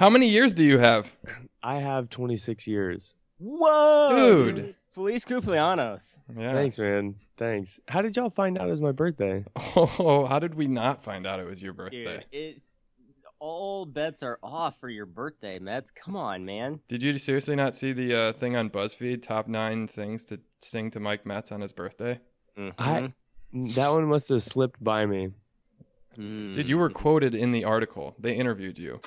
How many years do you have? I have 26 years. Whoa, Dude. Feliz cumpleaños. Yeah. Thanks, man. Thanks. How did y'all find out it was my birthday? Oh, how did we not find out it was your birthday? Dude, it's all bets are off for your birthday, Metz. Come on, man. Did you seriously not see the uh, thing on BuzzFeed? Top nine things to sing to Mike Metz on his birthday. I that one must have slipped by me. Mhm. Dude, you were quoted in the article. They interviewed you.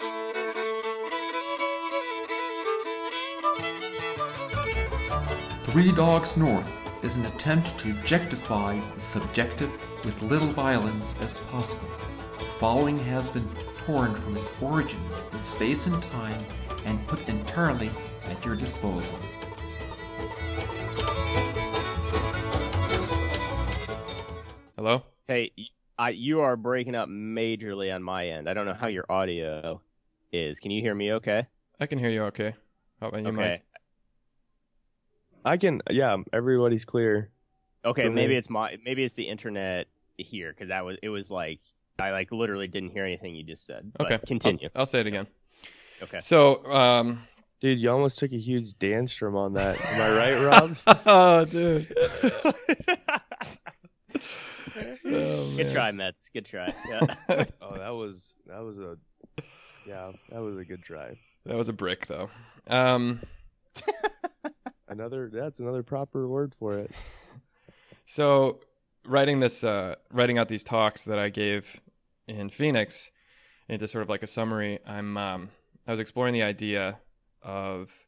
Three Dogs North is an attempt to objectify the subjective with little violence as possible. The following has been torn from its origins in space and time and put entirely at your disposal. Hello? Hey, y- I, you are breaking up majorly on my end. I don't know how your audio is. Can you hear me okay? I can hear you okay. How about you, okay. Mike? I can yeah, everybody's clear. Okay, maybe me. it's my maybe it's the internet here because that was it was like I like literally didn't hear anything you just said. But Okay. I'll- continue. I'll, say it again. Okay. So, um, Dude, you almost took a huge dance from on that. Am I right, Rob? oh, dude. Oh, Good try, Metz. Good try. Yeah. oh, that was that was a yeah, that was a good try. That was a brick, though. Um, Another that's another proper word for it. so writing this, uh, writing out these talks that I gave in Phoenix into sort of like a summary, I'm, um, I was exploring the idea of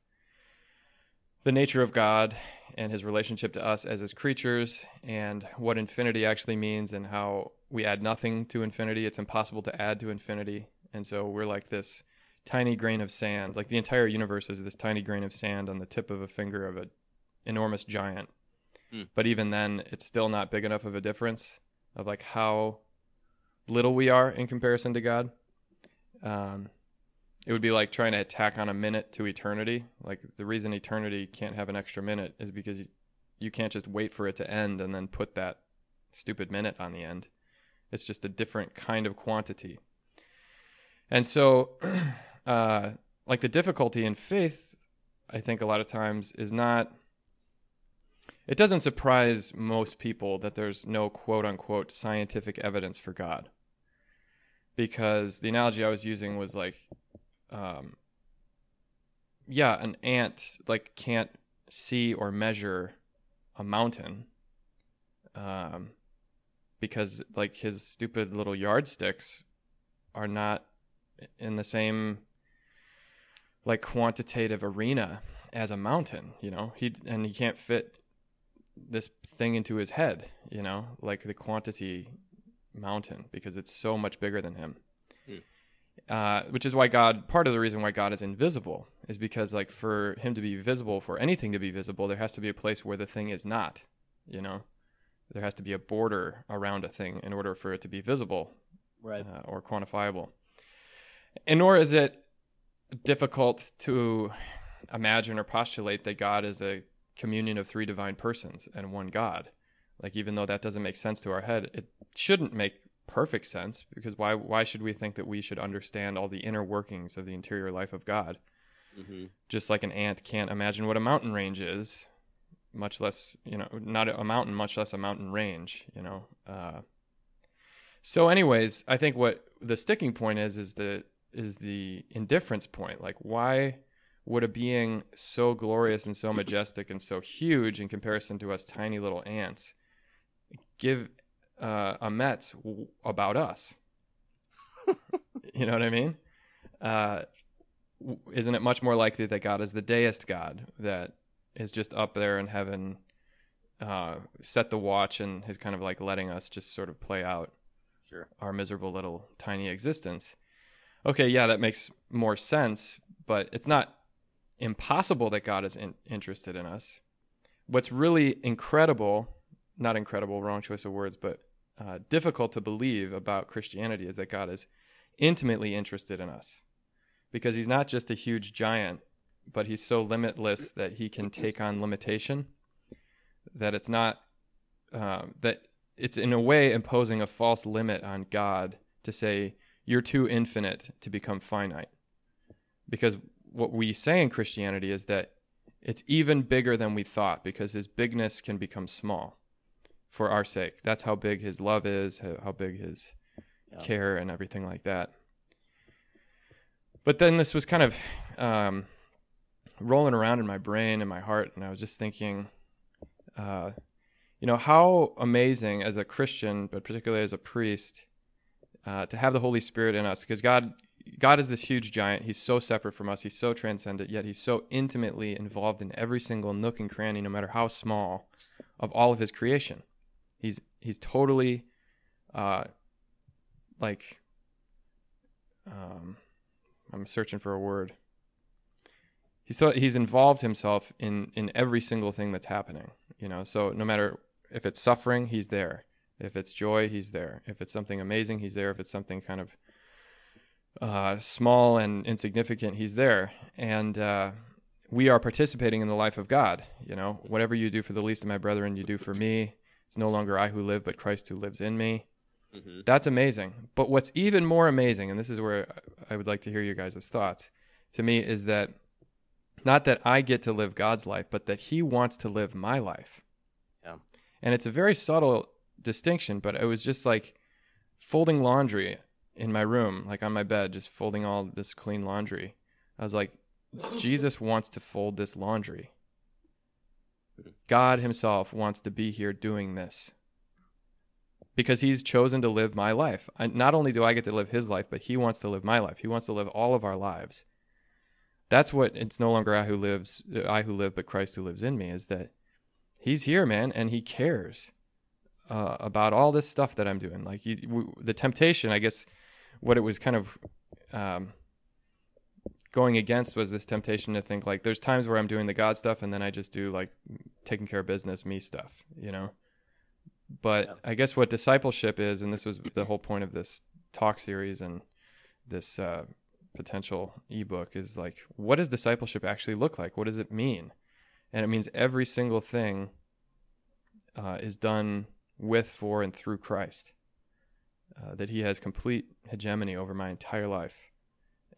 the nature of God and his relationship to us as his creatures and what infinity actually means and how we add nothing to infinity. It's impossible to add to infinity. And so we're like this tiny grain of sand. Like the entire universe is this tiny grain of sand on the tip of a finger of an enormous giant. Hmm. But even then, it's still not big enough of a difference of like how little we are in comparison to God. Um, it would be like trying to tack on a minute to eternity. Like the reason eternity can't have an extra minute is because you, you can't just wait for it to end and then put that stupid minute on the end. It's just a different kind of quantity. And so, uh, like the difficulty in faith, I think a lot of times is not. It doesn't surprise most people that there's no quote unquote scientific evidence for God. Because the analogy I was using was like, um, yeah, an ant like can't see or measure a mountain, um, because like his stupid little yardsticks are not in the same like quantitative arena as a mountain. You know, he and he can't fit this thing into his head. You know, like the quantity mountain because it's so much bigger than him. Uh, which is why God, part of the reason why God is invisible is because, like, for him to be visible, for anything to be visible, there has to be a place where the thing is not, you know? There has to be a border around a thing in order for it to be visible right. uh, or quantifiable. And nor is it difficult to imagine or postulate that God is a communion of three divine persons and one God. Like even though that doesn't make sense to our head, it shouldn't make perfect sense because why why should we think that we should understand all the inner workings of the interior life of God? hmm Just like an ant can't imagine what a mountain range is, much less, you know, not a mountain, much less a mountain range, you know. Uh, so anyways, I think what the sticking point is is the is the indifference point. Like why would a being so glorious and so majestic and so huge in comparison to us tiny little ants give uh, a Mets w- about us? you know what I mean? Uh, w- isn't it much more likely that God is the deist God that is just up there in heaven, uh, set the watch, and is kind of like letting us just sort of play out Sure. our miserable little tiny existence. Okay, yeah, that makes more sense, but it's not impossible that God is in- interested in us. What's really incredible, not incredible, wrong choice of words, but uh, difficult to believe about Christianity is that God is intimately interested in us because he's not just a huge giant, but he's so limitless that he can take on limitation, that it's not, um, that it's in a way imposing a false limit on God to say, you're too infinite to become finite. because what we say in Christianity is that it's even bigger than we thought because his bigness can become small for our sake. That's how big his love is, how, big his Yeah. care and everything like that. But then this was kind of um, rolling around in my brain and my heart, and I was just thinking, uh, you know, how amazing as a Christian, but particularly as a priest, uh, to have the Holy Spirit in us, because God, God is this huge giant. He's so separate from us. He's so transcendent, yet He's so intimately involved in every single nook and cranny, no matter how small, of all of His creation. He's He's totally, uh, like, um, I'm searching for a word. He's he's involved himself in in every single thing that's happening. You know, so no matter if it's suffering, he's there. If it's joy, he's there. If it's something amazing, he's there. If it's something kind of uh, small and insignificant, he's there. And uh, we are participating in the life of God. You know, whatever you do for the least of my brethren, you do for me. It's no longer I who live, but Christ who lives in me. hmm That's amazing. But what's even more amazing, and this is where I would like to hear you guys' thoughts, to me is that not that I get to live God's life, but that He wants to live my life. Yeah. And it's a very subtle distinction, but it was just like folding laundry in my room, like on my bed, just folding all this clean laundry. I was like, Jesus wants to fold this laundry. God Himself wants to be here doing this because He's chosen to live my life. I, not only do I get to live His life, but He wants to live my life. He wants to live all of our lives. That's what it's no longer I who lives, I who live, but Christ who lives in me. Is that He's here, man, and He cares uh, about all this stuff that I'm doing. Like he, w- the temptation, I guess, what it was kind of um, going against was this temptation to think like there's times where I'm doing the God stuff and then I just do like taking care of business, me stuff, you know. But Yeah. I guess what discipleship is, and this was the whole point of this talk series and this uh, potential ebook, is like, what does discipleship actually look like? What does it mean? And it means every single thing uh, is done with, for, and through Christ. Uh, that He has complete hegemony over my entire life,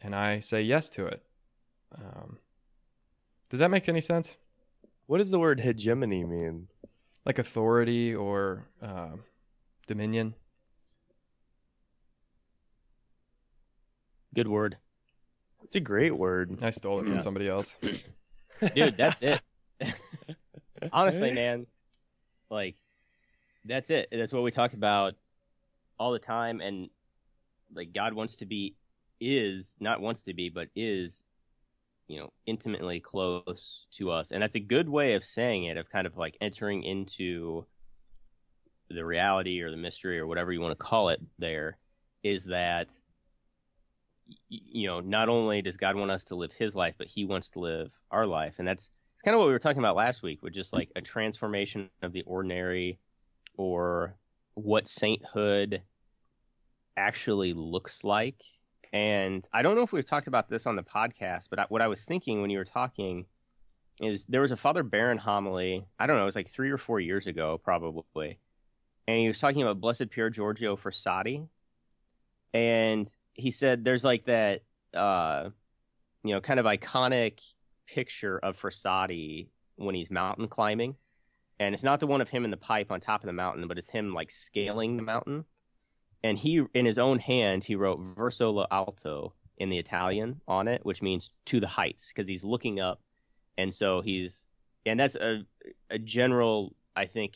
and I say yes to it. Um, does that make any sense? What does the word hegemony mean? Like authority or uh, dominion? Good word, It's a great word. I stole it from Yeah. somebody else. dude. That's it. Honestly, man, like that's it. That's what we talk about all the time, and like God wants to be, is not wants to be, but is, you know, intimately close to us, and that's a good way of saying it. Of kind of like entering into the reality or the mystery or whatever you want to call it. There is that you know, not only does God want us to live His life, but He wants to live our life, and that's it's kind of what we were talking about last week, with just like a transformation of the ordinary, or what sainthood actually looks like. And I don't know if we've talked about this on the podcast, but I, what I was thinking when you were talking is there was a Father Barron homily. I don't know, it was like three or four years ago, probably, and he was talking about Blessed Pier Giorgio Frassati, and he said there's like that uh you know kind of iconic picture of Frassati when he's mountain climbing and it's not the one of him in the pipe on top of the mountain but it's him like scaling the mountain and he in his own hand he wrote verso lo alto in the Italian on it which means to the heights because he's looking up and so he's and that's a a general I think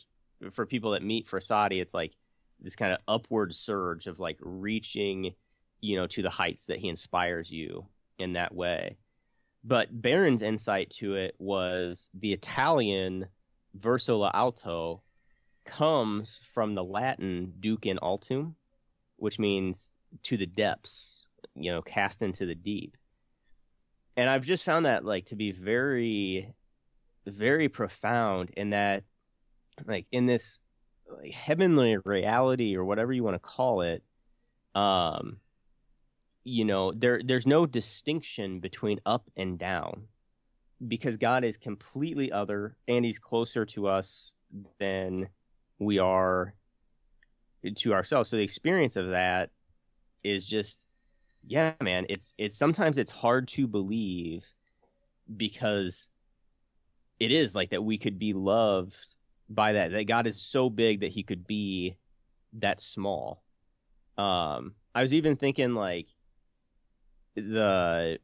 for people that meet Frassati it's like this kind of upward surge of like reaching you know, to the heights that he inspires you in that way. But Barron's insight to it was the Italian verso la alto comes from the Latin duc in altum, which means to the depths, you know, cast into the deep. And I've just found that like to be very, very profound in that, like in this like, heavenly reality or whatever you want to call it, um, you know there there's no distinction between up and down because God is completely other and he's closer to us than we are to ourselves so the experience of that is just yeah, man, it's it's sometimes it's hard to believe because it is like that we could be loved by that that God is so big that he could be that small. Um I was even thinking like the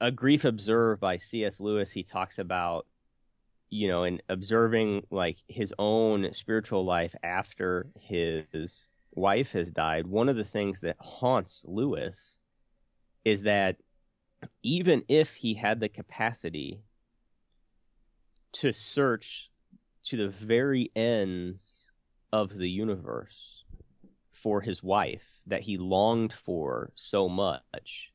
a grief observed by C.S. Lewis he talks about you know in observing like his own spiritual life after his wife has died one of the things that haunts Lewis is that even if he had the capacity to search to the very ends of the universe for his wife that he longed for so much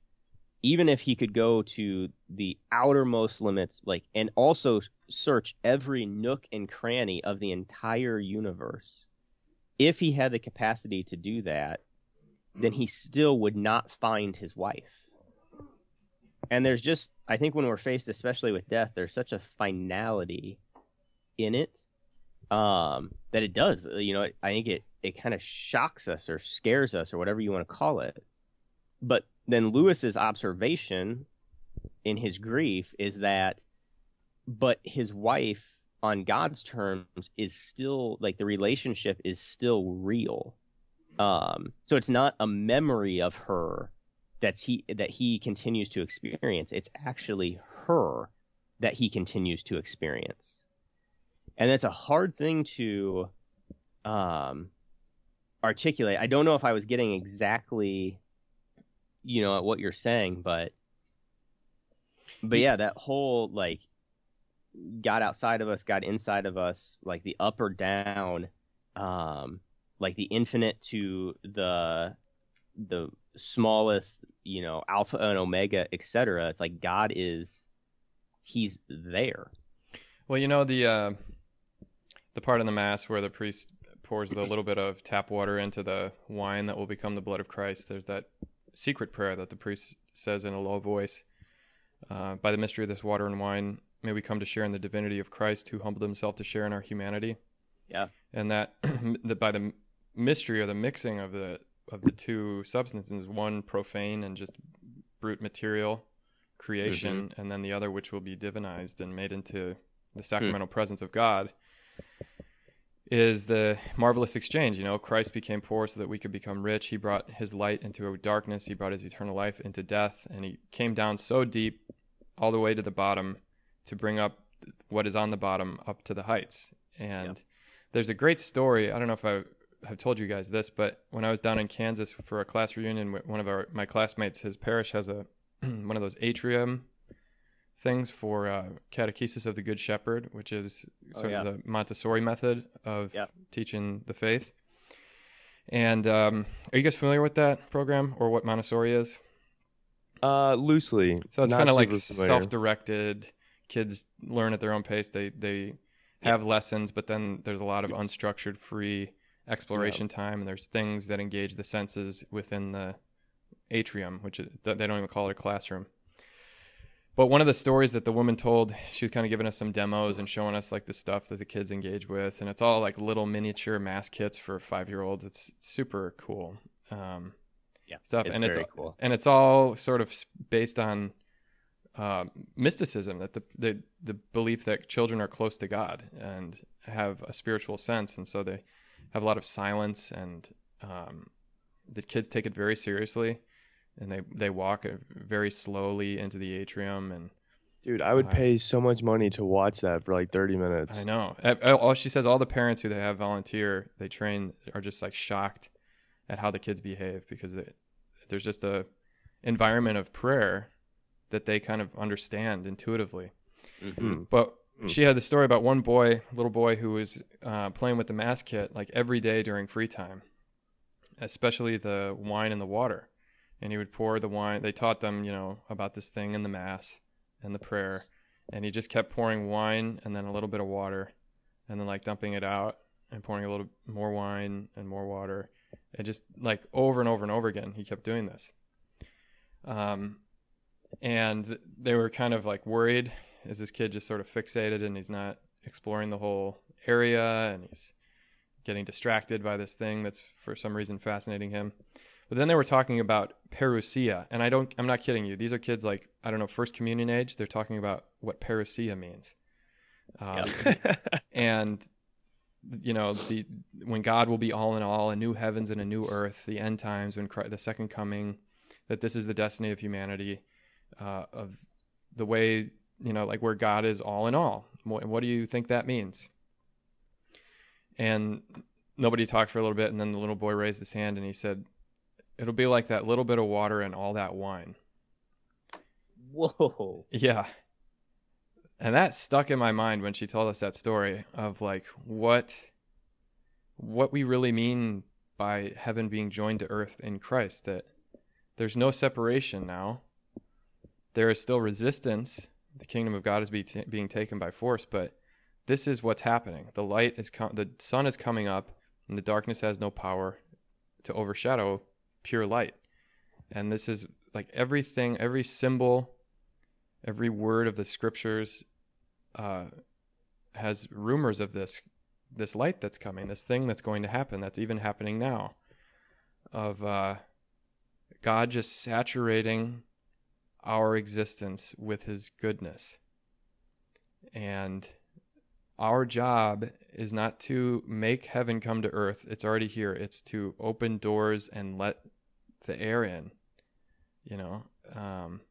even if he could go to the outermost limits like and also search every nook and cranny of the entire universe if he had the capacity to do that then he still would not find his wife. And there's just i think when we're faced especially with death there's such a finality in it um that it does you know i think it it kind of shocks us or scares us or whatever you want to call it. But then lewis's observation in his grief is that but his wife on god's terms is still like the relationship is still real. Um so it's not a memory of her that's he that he continues to experience. It's actually her that he continues to experience. And that's a hard thing to um articulate. I don't know if i was getting exactly you know what you're saying but but yeah that whole like god outside of us god inside of us like the up or down um like the infinite to the the smallest you know alpha and omega etc it's like god is he's there Well, you know the uh, the part in the mass where the priest pours the little bit of tap water into the wine that will become the blood of Christ. There's that secret prayer that the priest says in a low voice. Uh, By the mystery of this water and wine, may we come to share in the divinity of Christ, who humbled himself to share in our humanity. Yeah. and that that by the mystery or the mixing of the of the two substances, one profane and just brute material creation, and then the other which will be divinized and made into the sacramental presence of God, is the marvelous exchange. You know, Christ became poor so that we could become rich. He brought his light into darkness. He brought his eternal life into death, and he came down so deep, all the way to the bottom, to bring up what is on the bottom up to the heights. And there's a great story. I don't know if I have told you guys this, but when I was down in Kansas for a class reunion, one of our my classmates, his parish has a one of those atrium things for uh, catechesis of the Good Shepherd, which is Oh, sort yeah. of the Montessori method of Yeah. teaching the faith. And um, are you guys familiar with that program or what Montessori is? Uh, loosely. So it's kind of like familiar. self-directed. Kids learn at their own pace. They they have lessons, but then there's a lot of unstructured, free exploration time, and there's things that engage the senses within the atrium, which is, they don't even call it a classroom. But one of the stories that the woman told, she was kind of giving us some demos and showing us like the stuff that the kids engage with, and it's all like little miniature mass kits for five year olds. It's super cool. Um, Yeah, stuff, it's and it's cool. and it's all sort of based on uh, mysticism that the, the the belief that children are close to God and have a spiritual sense, and so they have a lot of silence, and um, the kids take it very seriously, and they they walk uh, very slowly into the atrium, and Dude, I would Wow. pay so much money to watch that for like 30 minutes. I know. Uh, uh, All she says, all the parents who they have volunteer, they train, are just like shocked at how the kids behave because it, there's just a environment of prayer that they kind of understand intuitively. Mhm. But Mm. she had the story about one boy, little boy, who was uh, playing with the mass kit like every day during free time, especially the wine and the water. And he would pour the wine. They taught them, you know, about this thing in the mass and the prayer. And he just kept pouring wine and then a little bit of water and then like dumping it out and pouring a little more wine and more water. And just like over and over and over again, he kept doing this. Um, and they were kind of like worried is this kid just sort of fixated and he's not exploring the whole area and he's getting distracted by this thing that's for some reason fascinating him But then they were talking about parousia, and I don't. I'm not kidding you. These are kids like I don't know first communion age. They're talking about what parousia means, um, and you know the when God will be all in all, a new heavens and a new earth, the end times, when Christ, the second coming, that this is the destiny of humanity, uh, of the way you know like where God is all in all. What, what do you think that means? And nobody talked for a little bit, and then the little boy raised his hand and he said, "It'll be like that little bit of water and all that wine." Whoa. Yeah. And that stuck in my mind when she told us that story of like what what we really mean by heaven being joined to earth in Christ that there's no separation now. There is still resistance. The kingdom of God is be t- being taken by force, but this is what's happening. The light is com- the sun is coming up and the darkness has no power to overshadow pure light. And this is like everything, every symbol, every word of the scriptures uh, has rumors of this this light that's coming, this thing that's going to happen, that's even happening now, of uh, God just saturating our existence with His goodness, and our job is not to make heaven come to earth. It's already here. It's to open doors and let the air in. You know. Um,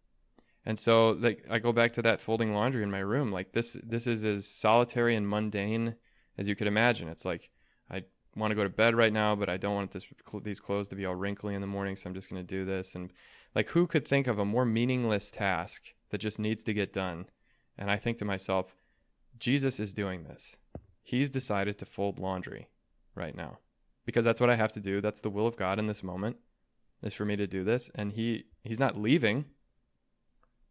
and so like I go back to that folding laundry in my room. Like this this is as solitary and mundane as you could imagine. It's like I want to go to bed right now, but I don't want this these clothes to be all wrinkly in the morning, so I'm just going to do this and like who could think of a more meaningless task that just needs to get done? And I think to myself, Jesus is doing this. He's decided to fold laundry right now because that's what I have to do. That's the will of God in this moment is for me to do this and he he's not leaving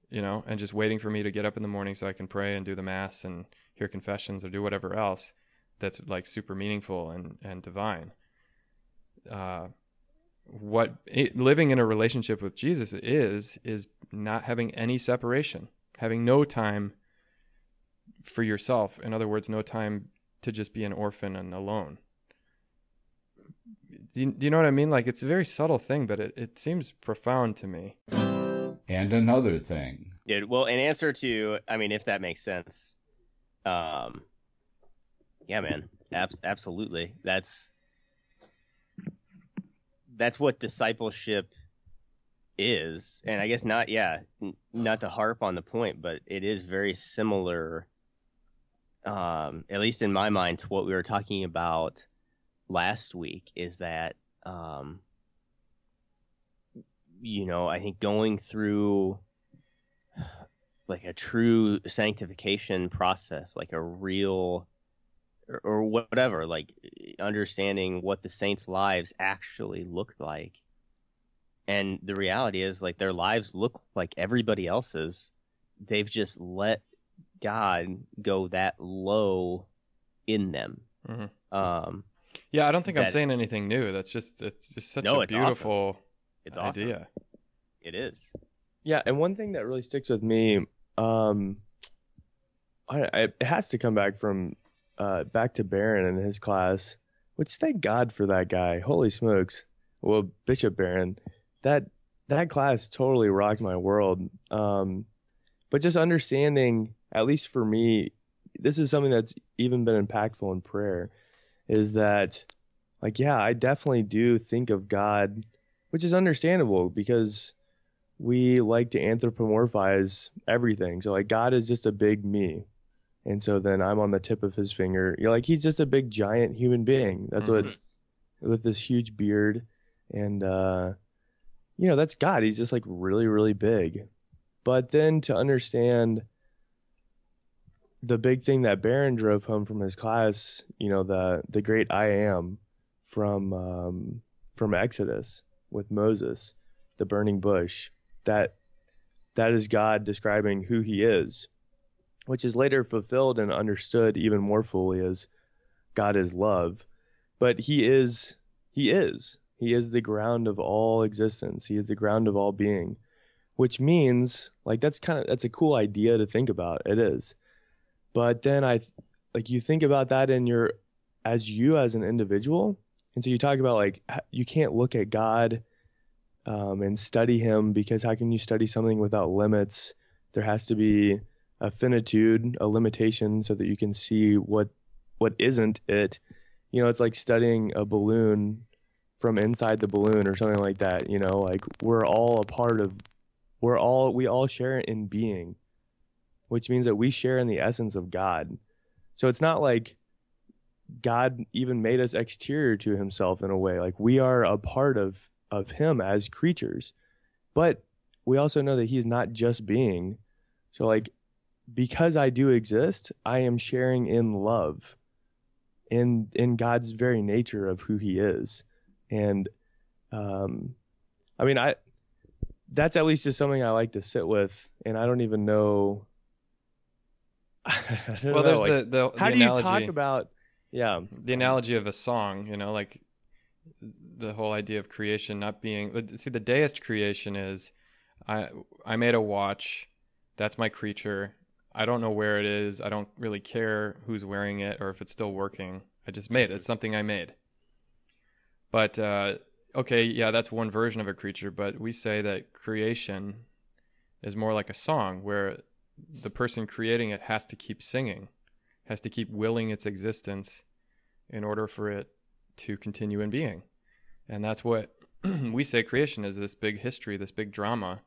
you know, and just waiting for me to get up in the morning so I can pray and do the mass and hear confessions or do whatever else that's like super meaningful and and divine. Uh, what it, living in a relationship with Jesus is is not having any separation, having no time for yourself. In other words, no time to just be an orphan and alone. Do you, do you know what I mean? Like it's a very subtle thing, but it, it seems profound to me. And another thing. Yeah, well, in answer to, I mean, if that makes sense, um, yeah, man, ab- absolutely. That's that's what discipleship is, and I guess not. Yeah, n- not to harp on the point, but it is very similar, um, at least in my mind, to what we were talking about last week. Is that um, you know, I think going through like a true sanctification process, like a real or, or whatever, like understanding what the saints' lives actually looked like. And the reality is, like, their lives look like everybody else's. They've just let God go that low in them. Mhm. Um, Yeah, I don't think I'm saying anything new. That's just it's just such No, a it's awesome. beautiful it's awesome. idea. It is. Yeah, and one thing that really sticks with me, um, I, I, it has to come back from uh, back to Barron and his class. Which thank God for that guy. Holy smokes! Well, Bishop Barron, that that class totally rocked my world. Um, but just understanding, at least for me, this is something that's even been impactful in prayer, is that, like, yeah, I definitely do think of God, which is understandable because we like to anthropomorphize everything. So like God is just a big me. And so then I'm on the tip of his finger. You're like he's just a big giant human being. That's what with this huge beard and uh you know, that's God. He's just like really really big. But then to understand the big thing that Barron drove home from his class, you know, the the great I am from um from Exodus with Moses, the burning bush that that is God describing who he is, which is later fulfilled and understood even more fully as God is love. But he is he is. He is the ground of all existence. He is the ground of all being. Which means like that's kind of that's a cool idea to think about. It is. But then I like you think about that in your as you as an individual. And so you talk about like you can't look at God um, and study Him because how can you study something without limits? There has to be a finitude, a limitation, so that you can see what what isn't it. You know, it's like studying a balloon from inside the balloon or something like that. You know, like we're all a part of, we're all we all share in being, which means that we share in the essence of God. So it's not like God even made us exterior to himself in a way. Like we are a part of of him as creatures. But we also know that he's not just being. So like because I do exist, I am sharing in love in in God's very nature of who he is. And um I mean I that's at least just something I like to sit with and I don't even know well, know, there's like, the, the how the do you analogy, talk about yeah the analogy of a song. You know, like the whole idea of creation not being. See, the deist creation is, I I made a watch. That's my creature. I don't know where it is. I don't really care who's wearing it or if it's still working. I just made it. It's something I made. But uh, okay, yeah, that's one version of a creature. But we say that creation is more like a song where the person creating it has to keep singing, has to keep willing its existence in order for it to continue in being. And that's what we say creation is this big history, this big drama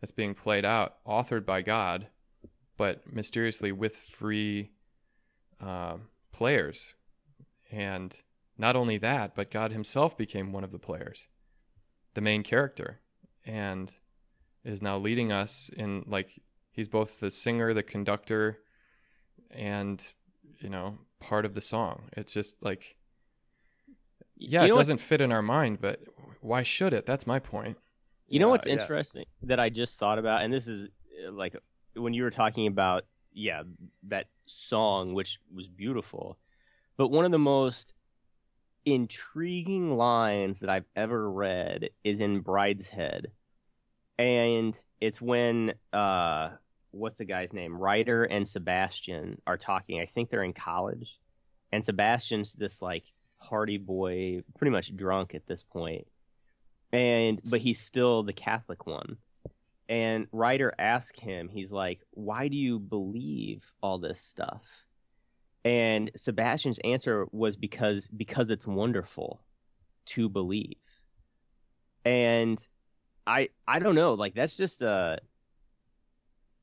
that's being played out, authored by God, but mysteriously with free uh, players. And not only that, but God Himself became one of the players, the main character, and is now leading us in like he's both the singer, the conductor, and you know part of the song. It's just like yeah, You it know what's- doesn't fit in our mind, but why should it? That's my point. You know Yeah, what's yeah. interesting that I just thought about, and this is uh, like when you were talking about, yeah, that song, which was beautiful, but one of the most intriguing lines that I've ever read is in Brideshead, and it's when uh, what's the guy's name? Ryder and Sebastian are talking. I think they're in college, and Sebastian's this like party boy, pretty much drunk at this point and but he's still the Catholic one. And Ryder asked him, he's like, "Why do you believe all this stuff?" And Sebastian's answer was because because it's wonderful to believe. And I I don't know, like that's just uh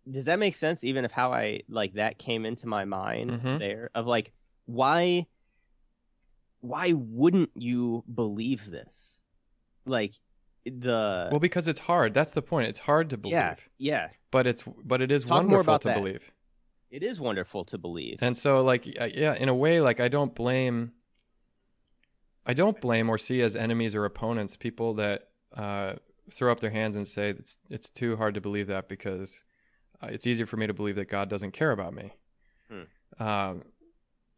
does that make sense even if how I like that came into my mind Mhm. there of like why why wouldn't you believe this? Like the Well, because it's hard. That's the point. It's hard to believe, yeah, yeah. but it's but it is Talk more wonderful about to that. believe. It is wonderful to believe. And so, like, yeah, in a way, like, I don't blame. I don't blame or see as enemies or opponents people that uh, throw up their hands and say it's it's too hard to believe that because it's easier for me to believe that God doesn't care about me. Hmm. Um,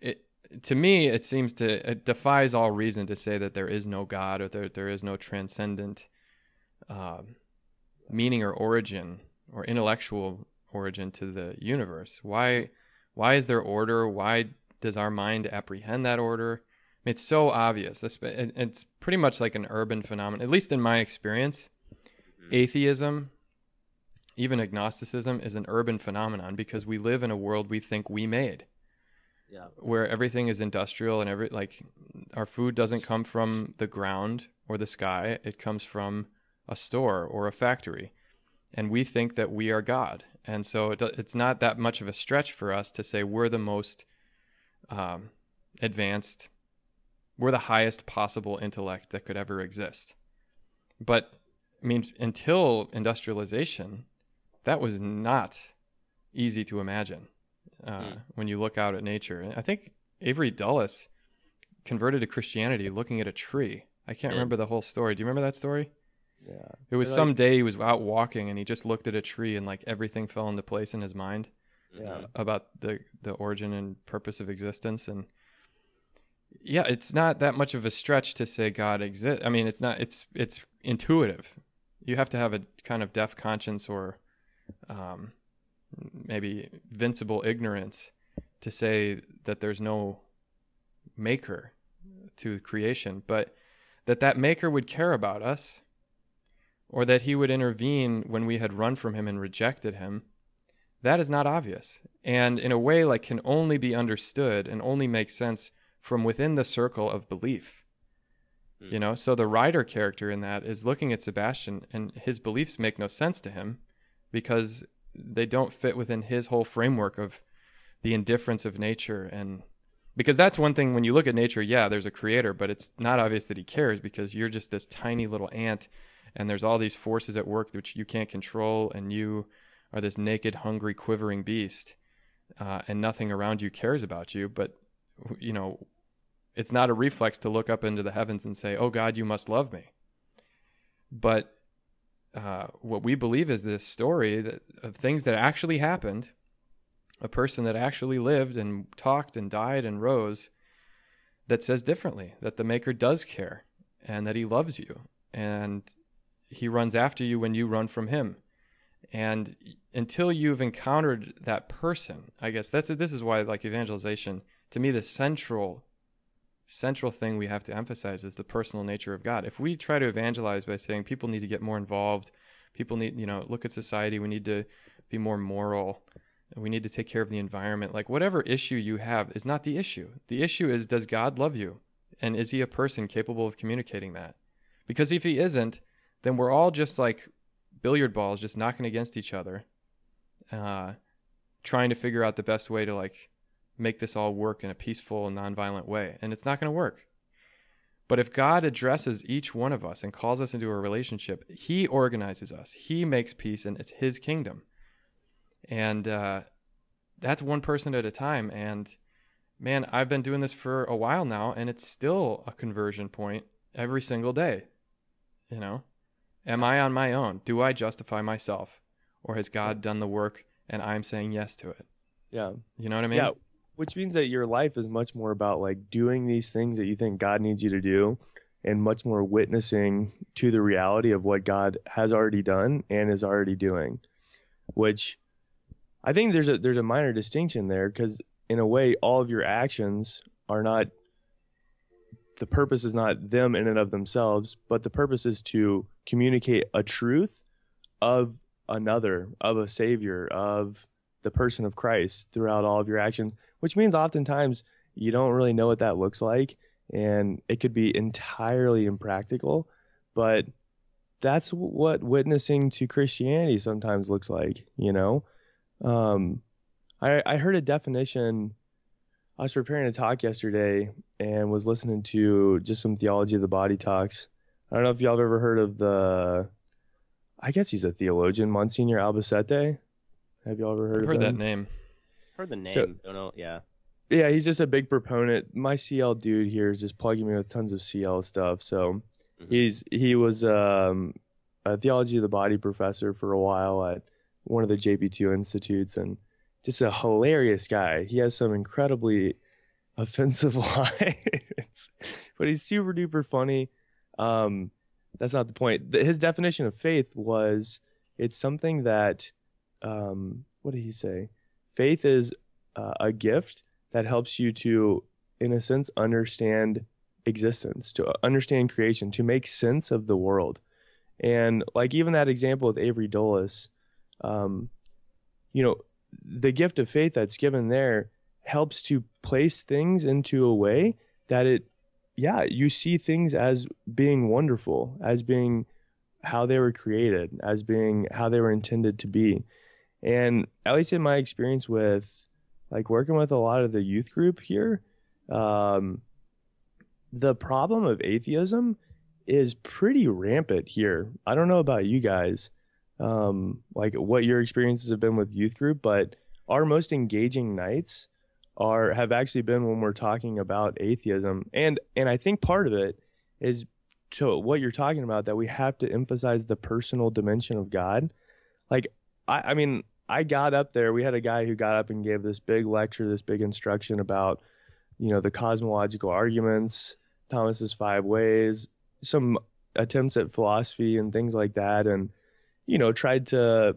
it to me, it seems to it defies all reason to say that there is no God or there there is no transcendent um, meaning or origin or intellectual origin to the universe. Why why is there order? Why does our mind apprehend that order? I mean, it's so obvious. It's, it- it's pretty much like an urban phenomenon, at least in my experience. Atheism, even agnosticism, is an urban phenomenon because we live in a world we think we made. Yeah. where everything is industrial and every like our food doesn't come from the ground or the sky. It comes from a store or a factory. And we think that we are god. And so it, it's not that much of a stretch for us to say we're the most um, advanced we're the highest possible intellect that could ever exist. But i mean until industrialization that was not easy to imagine uh, Hmm. when you look out at nature. And I think Avery Dulles converted to Christianity looking at a tree. I can't Yeah. remember the whole story. Do you remember that story? Yeah. It was Like- some day he was out walking and he just looked at a tree and like everything fell into place in his mind Yeah. about the the origin and purpose of existence and yeah, it's not that much of a stretch to say God exists. I mean, it's not. It's it's intuitive. You have to have a kind of deaf conscience or um, maybe vincible ignorance to say that there's no maker to creation, but that that maker would care about us or that he would intervene when we had run from him and rejected him, that is not obvious. And in a way, like, can only be understood and only make sense from within the circle of belief. You know, so the Ryder character in that is looking at Sebastian, and his beliefs make no sense to him because they don't fit within his whole framework of the indifference of nature. And because that's one thing when you look at nature yeah there's a creator but it's not obvious that he cares because you're just this tiny little ant and there's all these forces at work which you can't control and you are this naked hungry quivering beast uh, and nothing around you cares about you. But you know it's not a reflex to look up into the heavens and say oh god you must love me. But uh, what we believe is this story that, of things that actually happened a person that actually lived and talked and died and rose that says differently that the maker does care and that he loves you and he runs after you when you run from him. And until you've encountered that person i guess that's this is why like evangelization to me the central central thing we have to emphasize is the personal nature of god if we try to evangelize by saying people need to get more involved people need you know look at society we need to be more moral we need to take care of the environment. Like whatever issue you have is not the issue. The issue is does God love you? And is he a person capable of communicating that? Because if he isn't, then we're all just like billiard balls just knocking against each other, uh, trying to figure out the best way to like make this all work in a peaceful and nonviolent way. And it's not going to work. But if God addresses each one of us and calls us into a relationship, he organizes us. He makes peace and it's his kingdom and uh, that's one person at a time and man i've been doing this for a while now and it's still a conversion point every single day you know am i on my own do i justify myself or has god done the work and i'm saying yes to it Yeah. you know what i mean yeah. Which means that your life is much more about like doing these things that you think God needs you to do and much more witnessing to the reality of what God has already done and is already doing. Which I think there's a there's a minor distinction there because in a way all of your actions are not the purpose is not them in and of themselves, but the purpose is to communicate a truth of another, of a savior, of the person of Christ throughout all of your actions, which means oftentimes you don't really know what that looks like and it could be entirely impractical, but that's what witnessing to Christianity sometimes looks like, you know? Um, I, I heard a definition. I was preparing a talk yesterday and was listening to just some theology of the body talks. I don't know if y'all have ever heard of the, I guess he's a theologian, Monsignor Albacete. Have y'all ever heard i've of heard that name Heard the name. So- don't know. Yeah. Yeah, he's just a big proponent. My CL dude here is just plugging me with tons of CL stuff. So Mhm. he's he was um, a theology of the body professor for a while at one of the JP2 institutes, and just a hilarious guy. He has some incredibly offensive lines, but he's super duper funny. Um, that's not the point. His definition of faith was it's something that um, what did he say? Faith is uh, a gift that helps you to, in a sense, understand existence, to understand creation, to make sense of the world. And like even that example with Avery Dulles, um, you know, the gift of faith that's given there helps to place things into a way that it, yeah, you see things as being wonderful, as being how they were created, as being how they were intended to be. And at least in my experience with like working with a lot of the youth group here, um, the problem of atheism is pretty rampant here. I don't know about you guys, um, like what your experiences have been with youth group, but our most engaging nights are have actually been when we're talking about atheism, and and I think part of it is to what you're talking about that we have to emphasize the personal dimension of God. Like I, I mean, I got up there. We had a guy who got up and gave this big lecture, this big instruction about, you know, the cosmological arguments, Thomas's five ways, some attempts at philosophy and things like that, and you know, tried to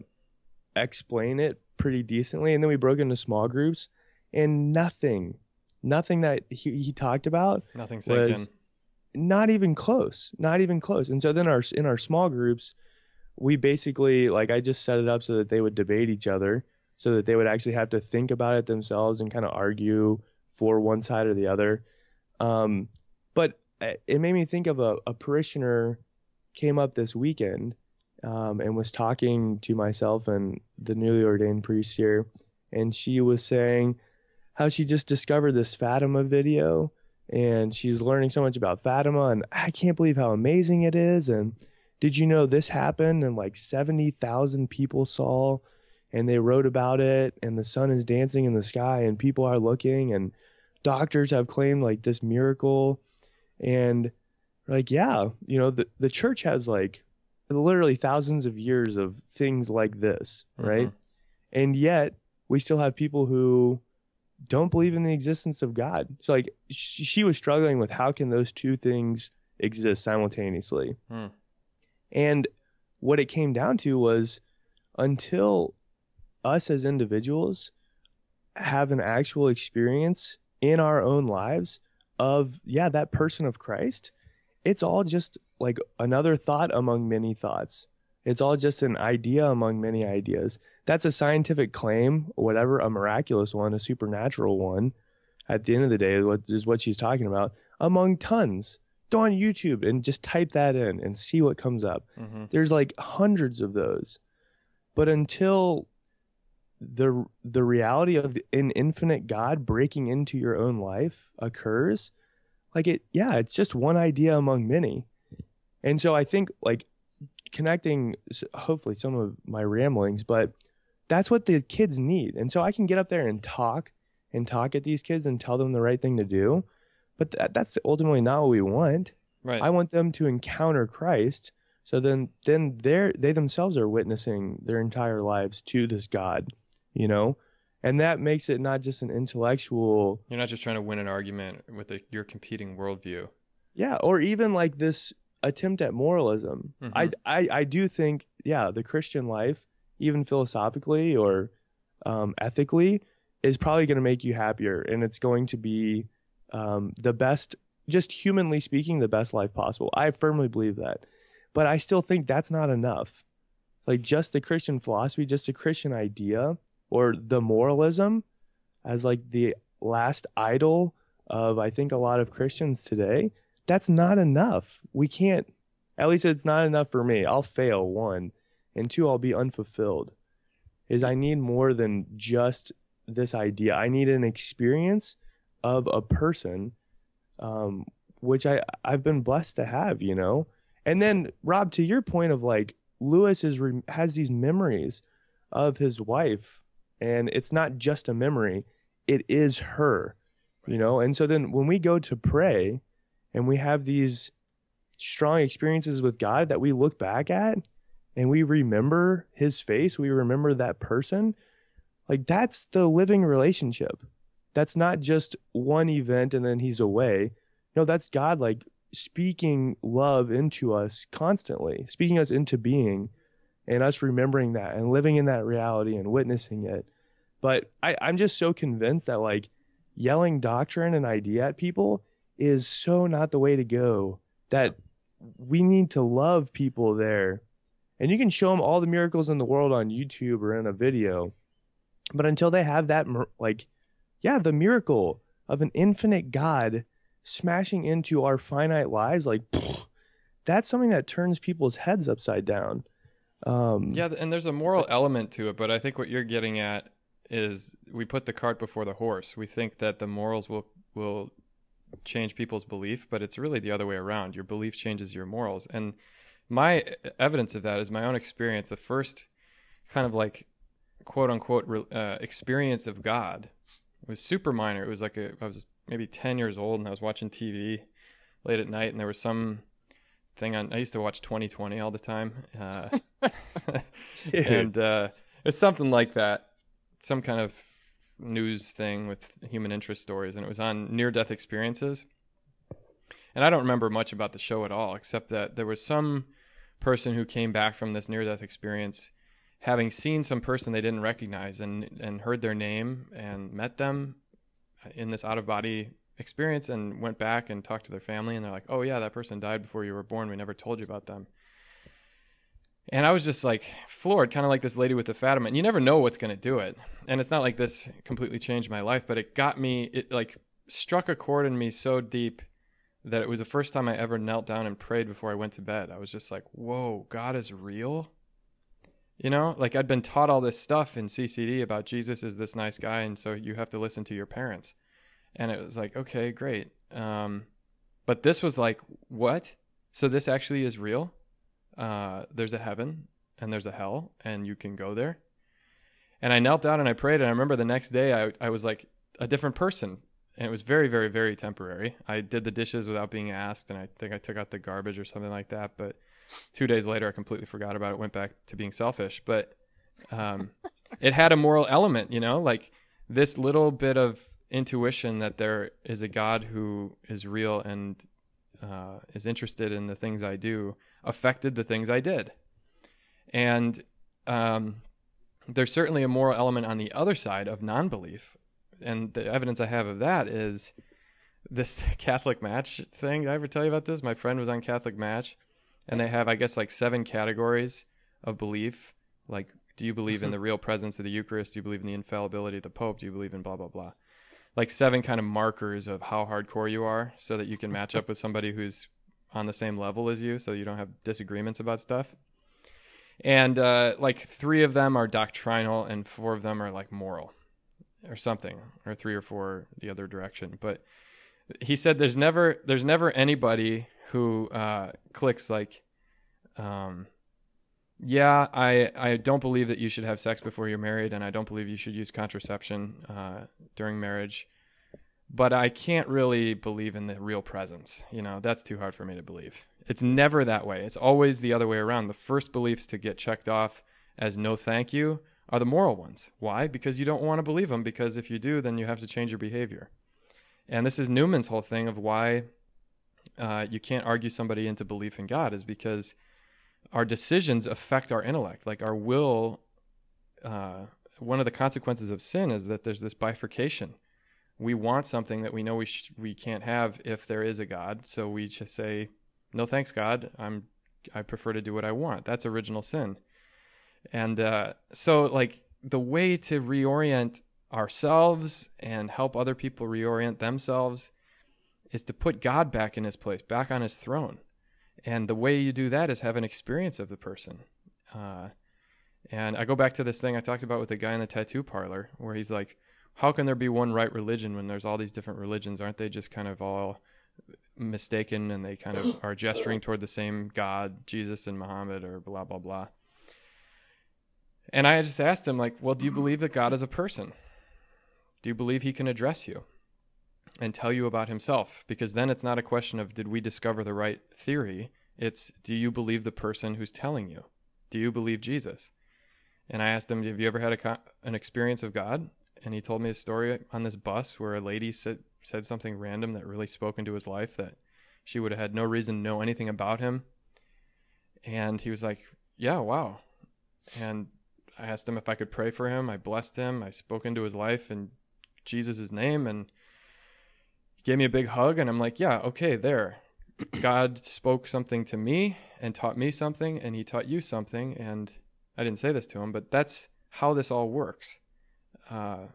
explain it pretty decently. And then we broke into small groups, and nothing, nothing that he, he talked about nothing was in not even close not even close and so then our in our small groups we basically like I just set it up so that they would debate each other, so that they would actually have to think about it themselves and kind of argue for one side or the other. Um, but it it made me think of a, a parishioner came up this weekend um, and was talking to myself and the newly ordained priest here, and she was saying how she just discovered this Fatima video and she's learning so much about Fatima and I can't believe how amazing it is and did you know this happened and like 70,000 people saw and they wrote about it and the sun is dancing in the sky and people are looking and doctors have claimed like this miracle and like yeah you know the the church has like literally thousands of years of things like this right Mhm. and yet we still have people who don't believe in the existence of God. So like she, she was struggling with how can those two things exist simultaneously. Hmm. And what it came down to was until us as individuals have an actual experience in our own lives of yeah, that person of Christ, it's all just like another thought among many thoughts. It's all just an idea among many ideas that's a scientific claim, whatever, a miraculous one, a supernatural one. At the end of the day, what is what she's talking about among tons. Go on YouTube and just type that in and see what comes up. Mhm. There's like hundreds of those, but until the the reality of an infinite God breaking into your own life occurs, like it, yeah, it's just one idea among many. And so I think like connecting hopefully some of my ramblings, but that's what the kids need. And so I can get up there and talk and talk at these kids and tell them the right thing to do. But that, that's ultimately not what we want. Right. I want them to encounter Christ. So then, then they're, they themselves are witnessing their entire lives to this God, you know? And that makes it not just an intellectual, You're not just trying to win an argument with a, your competing worldview. yeah, or even like this attempt at moralism. I, Mhm. I, I do think, yeah, the Christian life, even philosophically or um, ethically, is probably going to make you happier, and it's going to be um, the best, just humanly speaking, the best life possible. I firmly believe that, but I still think that's not enough. Like just the Christian philosophy, just a Christian idea, or the moralism, as like the last idol of I think a lot of Christians today. That's not enough. We can't. At least it's not enough for me. I'll fail one, and two, I'll be unfulfilled. Is I need more than just this idea. I need an experience of a person, um, which I I've been blessed to have. You know, and then Rob, to your point of like Lewis is re- has these memories of his wife, and it's not just a memory; it is her. You know, and so then when we go to pray, and we have these strong experiences with God that we look back at and we remember his face, we remember that person, like that's the living relationship. That's not just one event and then he's away. No, that's God like speaking love into us constantly, speaking us into being and us remembering that and living in that reality and witnessing it. But I, I'm just so convinced that like yelling doctrine and idea at people is so not the way to go that we need to love people there and you can show them all the miracles in the world on youtube or in a video but until they have that like yeah the miracle of an infinite god smashing into our finite lives like that's something that turns people's heads upside down um Yeah, and there's a moral element to it, but I think what you're getting at is we put the cart before the horse. We think that the morals will will change people's belief, but it's really the other way around. Your belief changes your morals. And my evidence of that is my own experience. The first kind of like quote unquote uh, experience of God was super minor. It was like a, I was maybe 10 years old and I was watching TV late at night and there was some thing on I used to watch 2020 all the time. Uh, and uh, it's something like that, some kind of news thing with human interest stories, and it was on near-death experiences. And I don't remember much about the show at all, except that there was some person who came back from this near-death experience, having seen some person they didn't recognize and and heard their name and met them in this out-of-body experience, and went back and talked to their family, and they're like, "Oh yeah, that person died before you were born. We never told you about them." And I was just like floored, kind of like this lady with the fatima. And you never know what's going to do it. And it's not like this completely changed my life, but it got me, it like struck a chord in me so deep that it was the first time I ever knelt down and prayed before I went to bed. I was just like, whoa, God is real. You know, like I'd been taught all this stuff in CCD about Jesus is this nice guy, and so you have to listen to your parents. And it was like, okay, great. Um, but this was like, what? So this actually is real? Uh, there's a heaven and there's a hell, and you can go there. And I knelt down and I prayed, and I remember the next day I, I was like a different person. And it was very, very, very temporary. I did the dishes without being asked, and I think I took out the garbage or something like that. But two days later, I completely forgot about it, went back to being selfish. But um, it had a moral element, you know, like this little bit of intuition that there is a God who is real and uh, is interested in the things I do affected the things I did. And um, there's certainly a moral element on the other side of non belief. And the evidence I have of that is this Catholic match thing. Did I ever tell you about this? My friend was on Catholic match, and they have, I guess, like seven categories of belief. Like, do you believe in the real presence of the Eucharist? Do you believe in the infallibility of the Pope? Do you believe in blah, blah, blah? Like seven kind of markers of how hardcore you are so that you can match up with somebody who's on the same level as you so you don't have disagreements about stuff. And uh, like three of them are doctrinal and four of them are like moral or something, or three or four the other direction. But he said there's never there's never anybody who uh, clicks like um, yeah, I I don't believe that you should have sex before you're married, and I don't believe you should use contraception uh, during marriage. But I can't really believe in the real presence. You know, that's too hard for me to believe. It's never that way. It's always the other way around. The first beliefs to get checked off as no thank you are the moral ones. Why? Because you don't want to believe them. Because if you do, then you have to change your behavior. And this is Newman's whole thing of why uh, you can't argue somebody into belief in God is because our decisions affect our intellect. Like our will, uh, one of the consequences of sin is that there's this bifurcation. We want something that we know we sh- we can't have if there is a God, so we just say, "No thanks, God. I'm I prefer to do what I want." That's original sin. And uh, so, like the way to reorient ourselves and help other people reorient themselves is to put God back in His place, back on His throne and the way you do that is have an experience of the person. Uh, and I go back to this thing I talked about with the guy in the tattoo parlor, where he's like, "How can there be one right religion when there's all these different religions? Aren't they just kind of all mistaken and they kind of are gesturing toward the same God, Jesus and Muhammad, or blah blah blah?" And I just asked him, like, "Well, do you believe that God is a person? Do you believe He can address you?" And tell you about himself because then it's not a question of did we discover the right theory? It's do you believe the person who's telling you? Do you believe jesus? And i asked him have you ever had a, an experience of god? And he told me a story on this bus where a lady said, said something random that really spoke into his life that she would have had no reason to know anything about him. And he was like yeah wow. And i asked him if i could pray for him. I blessed him. I spoke into his life in jesus' name. And gave me a big hug and I'm like, yeah, okay, there. God spoke something to me and taught me something and he taught you something and I didn't say this to him, but that's how this all works. Uh,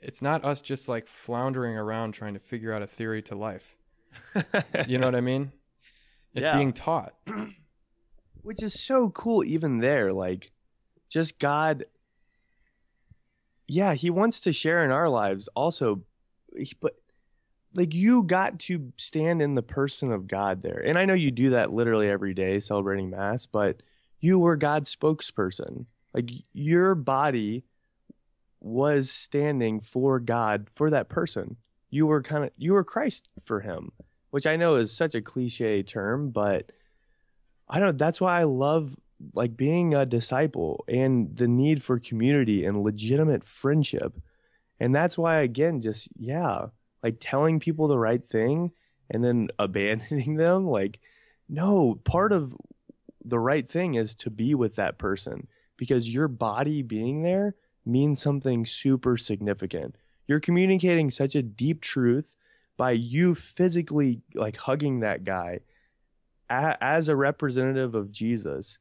it's not us just like floundering around trying to figure out a theory to life. you know what I mean? It's Yeah. being taught. which is so cool even there like just god yeah he wants to share in our lives also but like you got to stand in the person of god there. And i know you do that literally every day celebrating mass but you were god's spokesperson. Like your body was standing for god for that person. You were kind of you were christ for him which i know is such a cliche term but I don't that's why I love like being a disciple and the need for community and legitimate friendship. And that's why again just yeah, like telling people the right thing and then abandoning them like no, part of the right thing is to be with that person because your body being there means something super significant. You're communicating such a deep truth by you physically like hugging that guy a- as a representative of Jesus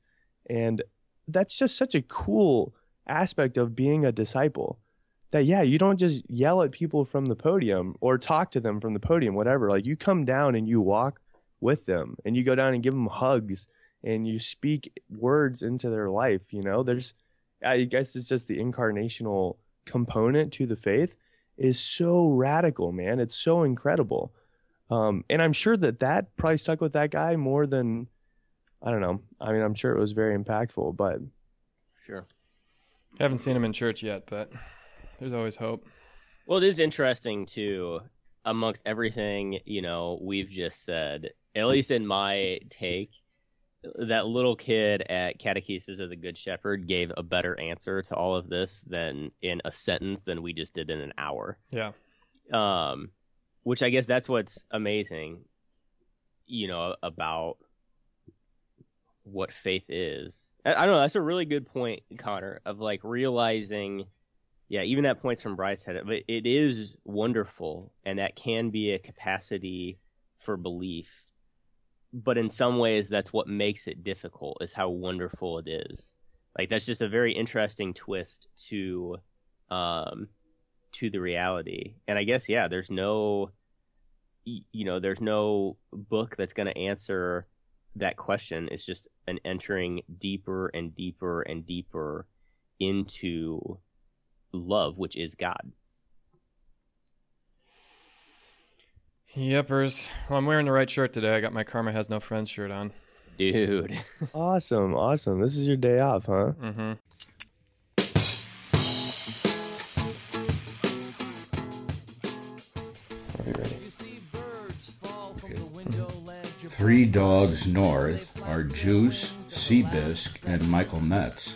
And that's just such a cool aspect of being a disciple. That yeah, you don't just yell at people from the podium or talk to them from the podium, whatever. Like you come down and you walk with them and you go down and give them hugs and you speak words into their life, you know? There's I guess it's just the incarnational component to the faith is so radical, man. It's so incredible. Um, and I'm sure that that probably stuck with that guy more than, I don't know. I mean, I'm sure it was very impactful, but Sure. Haven't seen him in church yet, but there's always hope. Well, it is interesting too. Amongst everything you know we've just said, at least in my take, that little kid at Catechesis of the Good Shepherd gave a better answer to all of this than in a sentence than we just did in an hour. Yeah. Um, which I guess that's what's amazing, you know, about what faith is. I, I don't know. That's a really good point, Connor, of like realizing, yeah, even that points from Bryce head, but it is wonderful, and that can be a capacity for belief. But in some ways, that's what makes it difficult. Is how wonderful it is. Like that's just a very interesting twist to, um, to the reality. And I guess yeah, there's no, you know, there's no book that's going to answer that question It's just an entering deeper and deeper and deeper into love, which is God. Yepers. Well, I'm wearing the right shirt today. I got my Karma Has No Friends shirt on. Dude. awesome, awesome. This is your day off, huh? Mm-hmm. Are you ready? Three Dogs North are Juice, Seabisc, and Michael Metz.